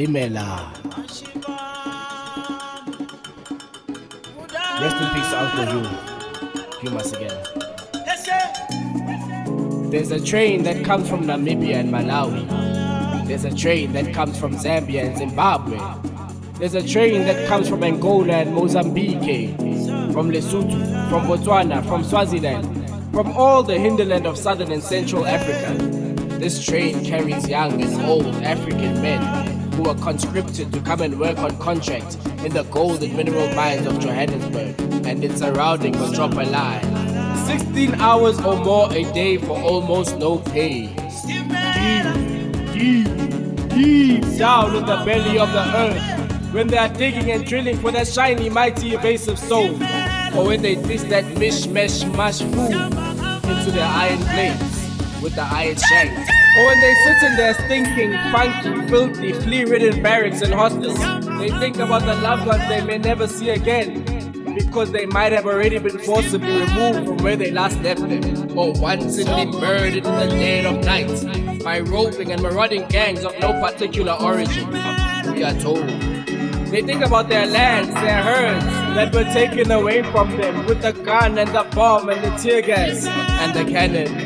Stimela. Rest in peace, Uncle Hugh. Again. There's a train that comes from Namibia and Malawi. There's a train that comes from Zambia and Zimbabwe. There's a train that comes from Angola and Mozambique, from Lesotho, from Botswana, from Swaziland, from all the hinterland of southern and central Africa. This train carries young and old African men who are conscripted to come and work on contract in the gold and mineral mines of Johannesburg and its surrounding metropolis. 16 hours or more a day for almost no pay. Deep, deep, deep down in the belly of the earth, when they are digging and drilling for that shiny, mighty, evasive soul, or when they dish that mishmash mash food into their iron plates with the iron shanks. Or when they sit in their stinking, funky, filthy, flea-ridden barracks and hostels, they think about the loved ones they may never see again because they might have already been forcibly removed from where they last left them, or once wantonly murdered in the dead of night by roving and marauding gangs of no particular origin. We are told. They think about their lands, their herds that were taken away from them with the gun and the bomb and the tear gas and the cannon.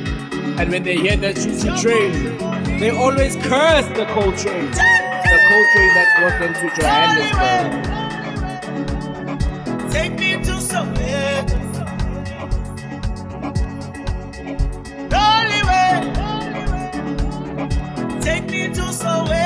And when they hear that choo-choo train, they always curse the coal train. The coal train that brought them to Johannesburg. Take me to somewhere. Lonely way. Take me to somewhere.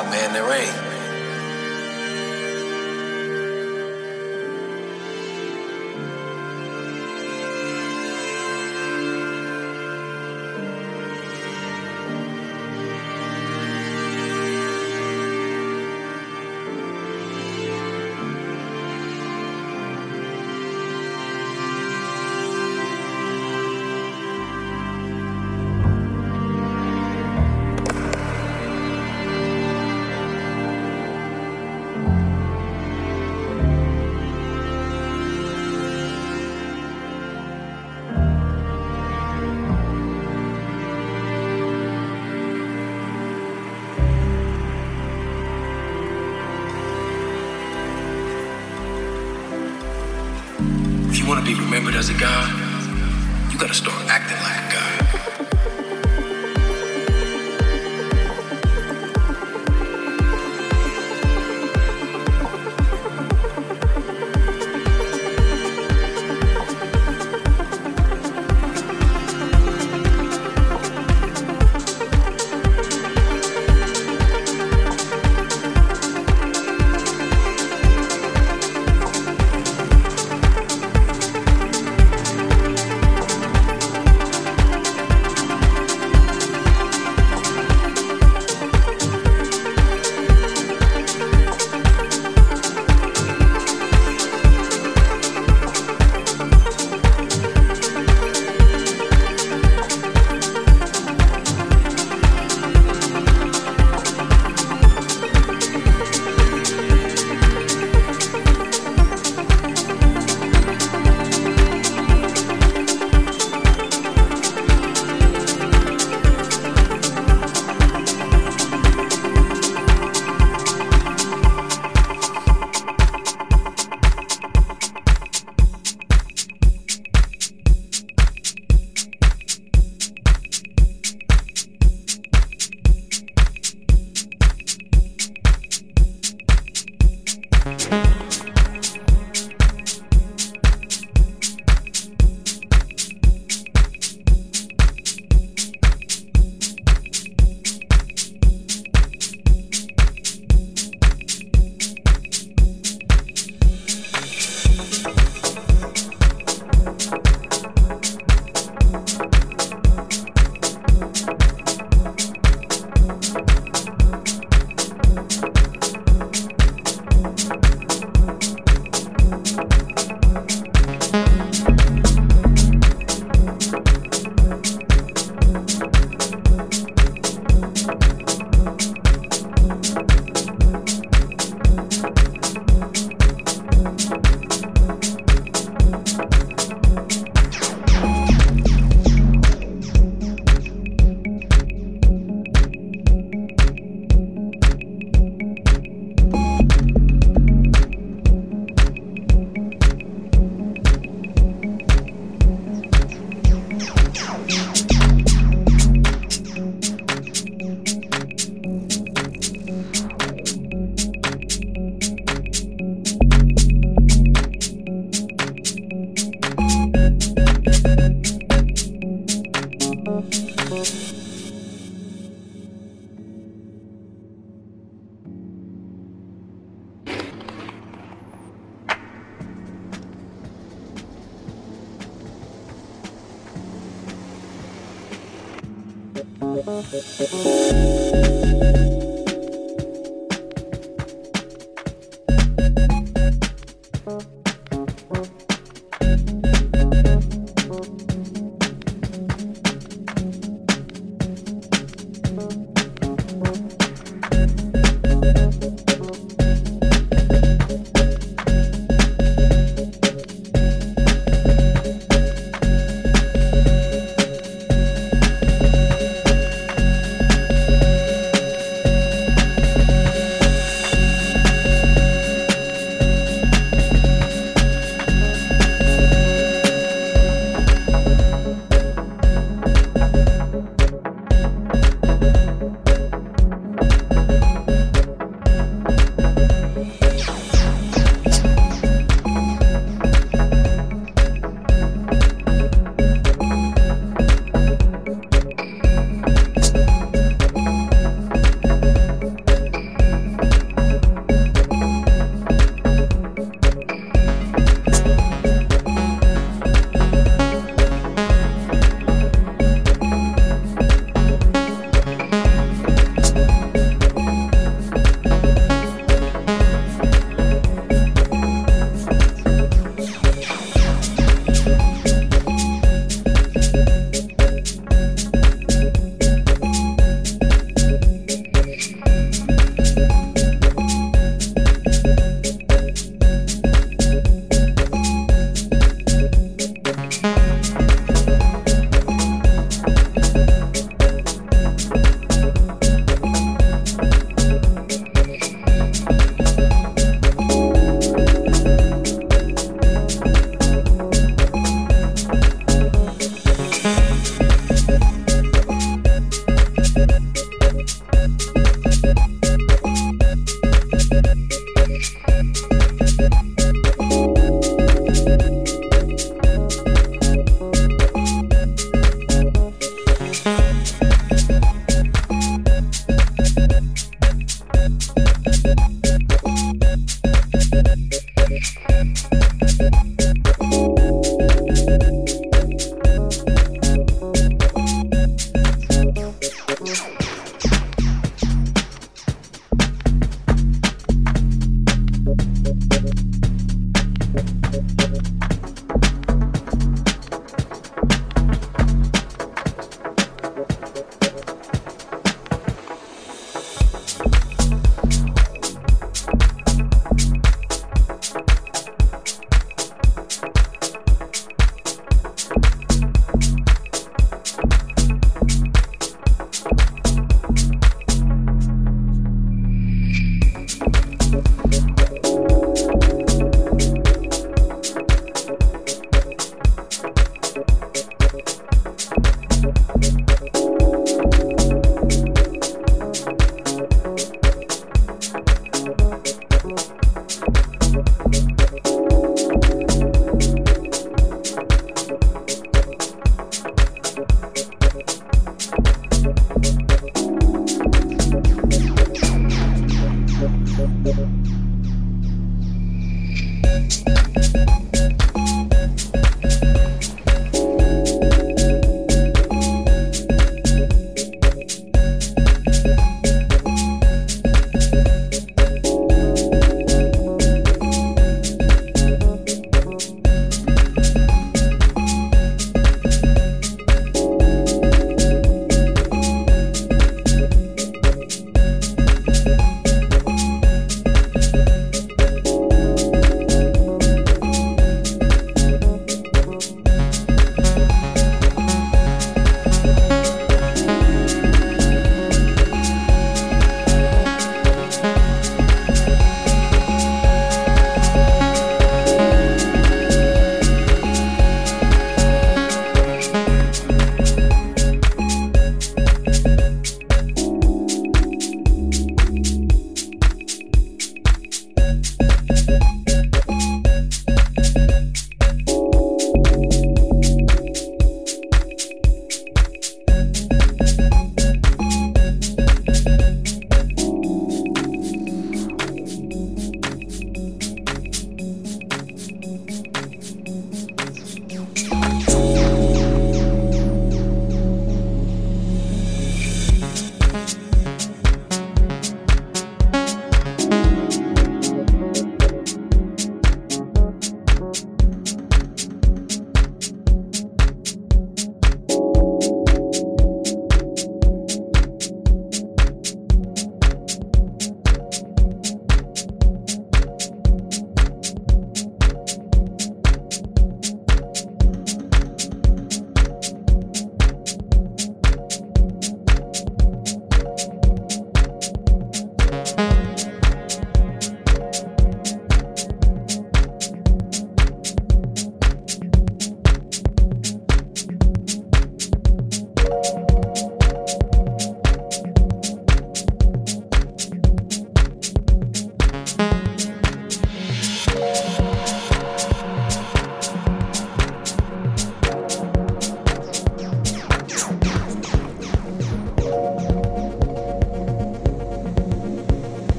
Man, there ain't.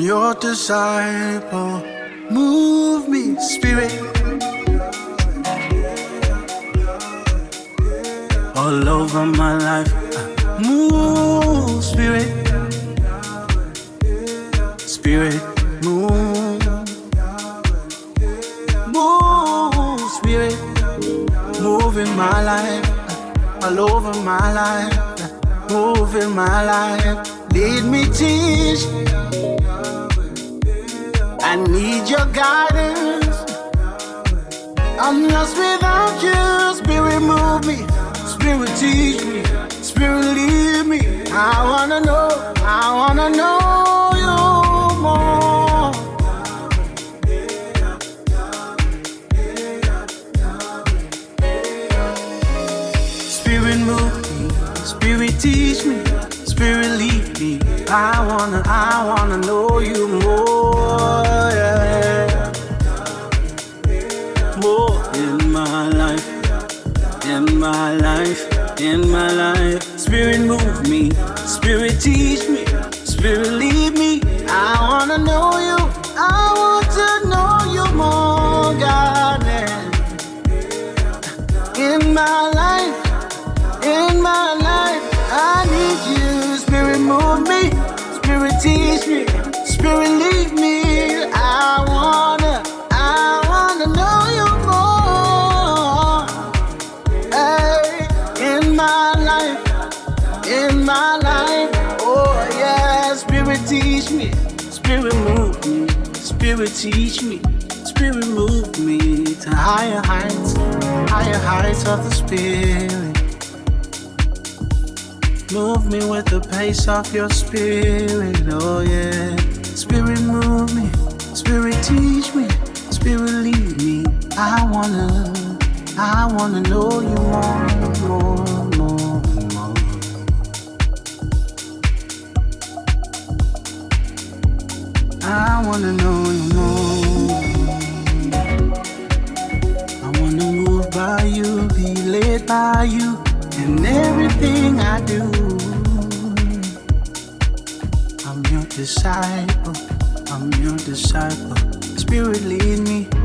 your disciple. wanna know, I wanna know you more. Spirit move me, spirit teach me, spirit lead me. I wanna, I wanna know you more. purity. Teach me, Spirit move me to higher heights, higher heights of the Spirit. Move me with the pace of your Spirit, oh yeah. Spirit move me, Spirit teach me, Spirit lead me. I wanna, I wanna know you more, more, more, more. I wanna know everything I do. I'm your disciple, I'm your disciple. Spirit lead me.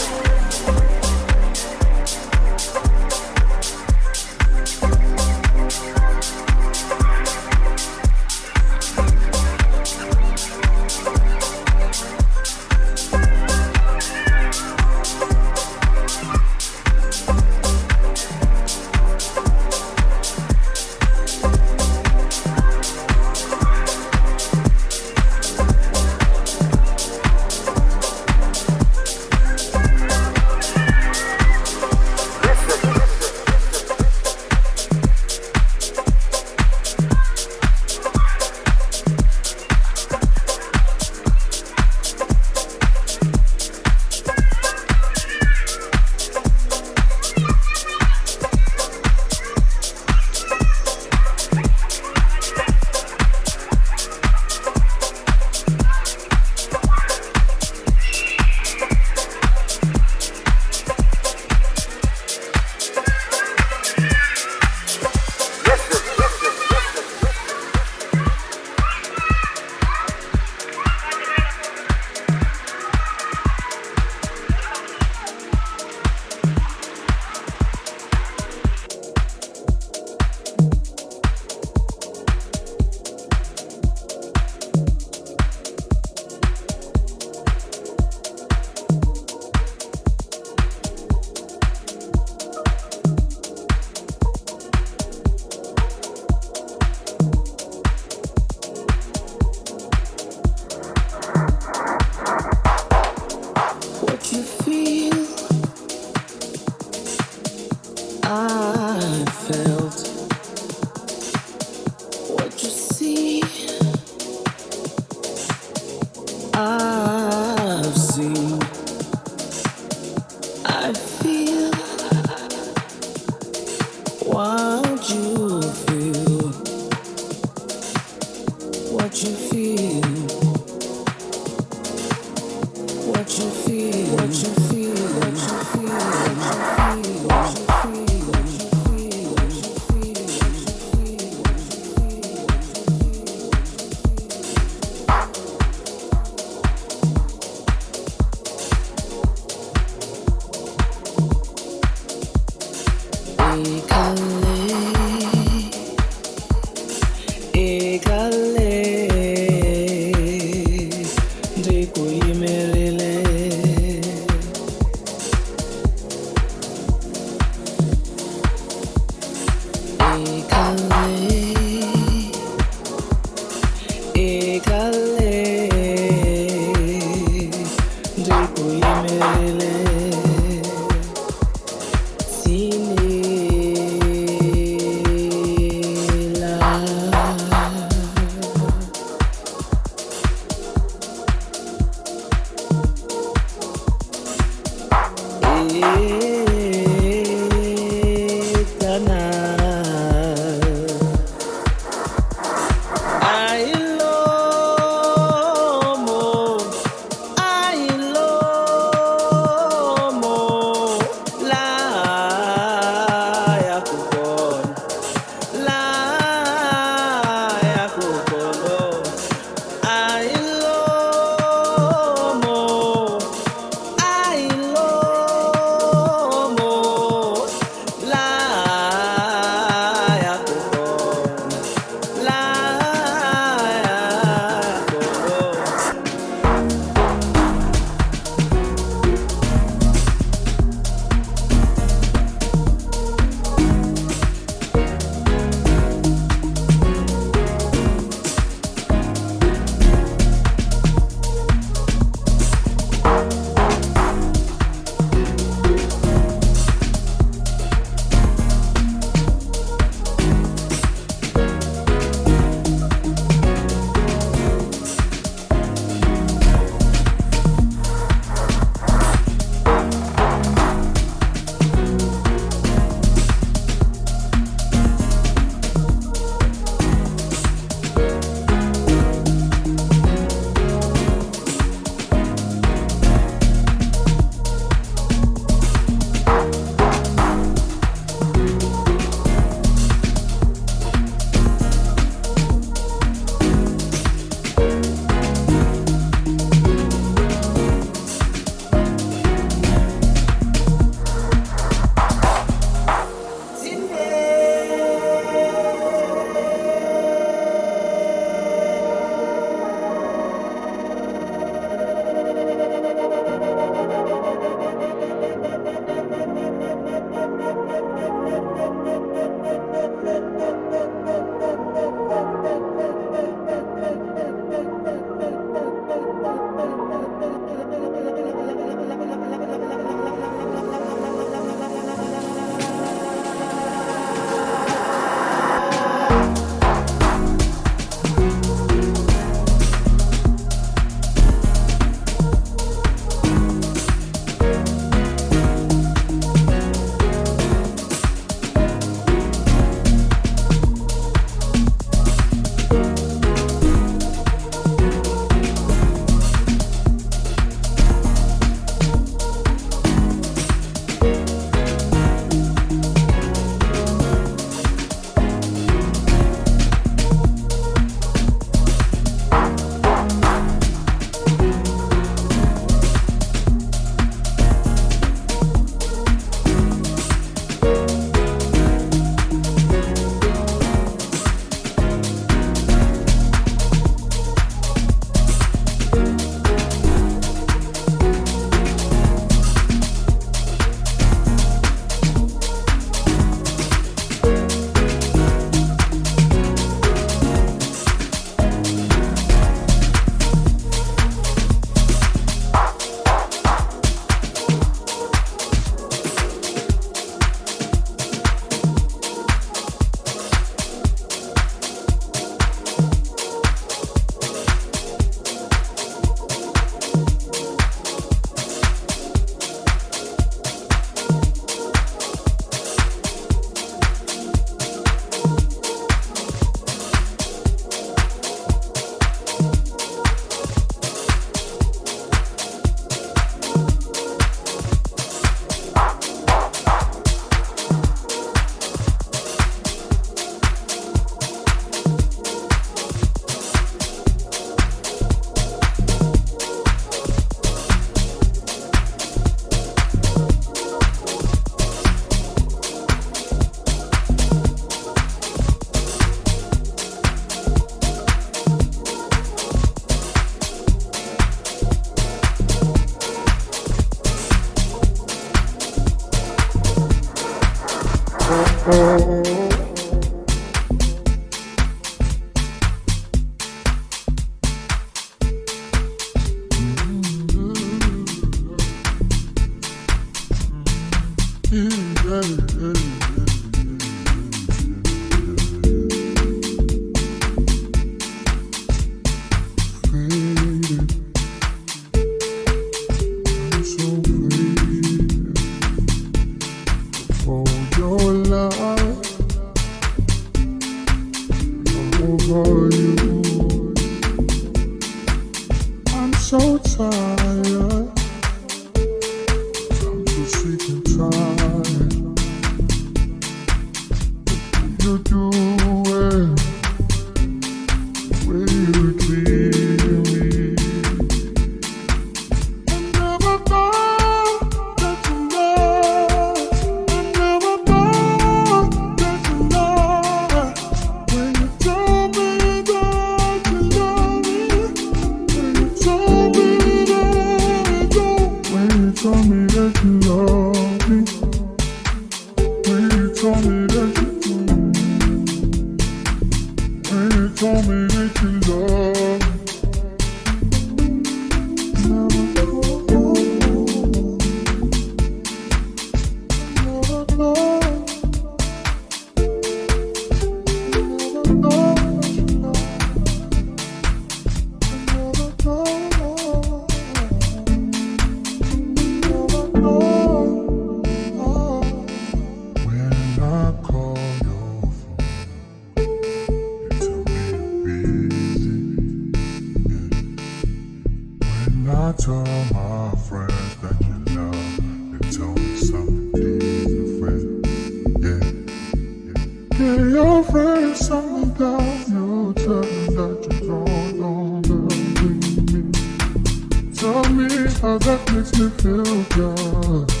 I makes me feel go.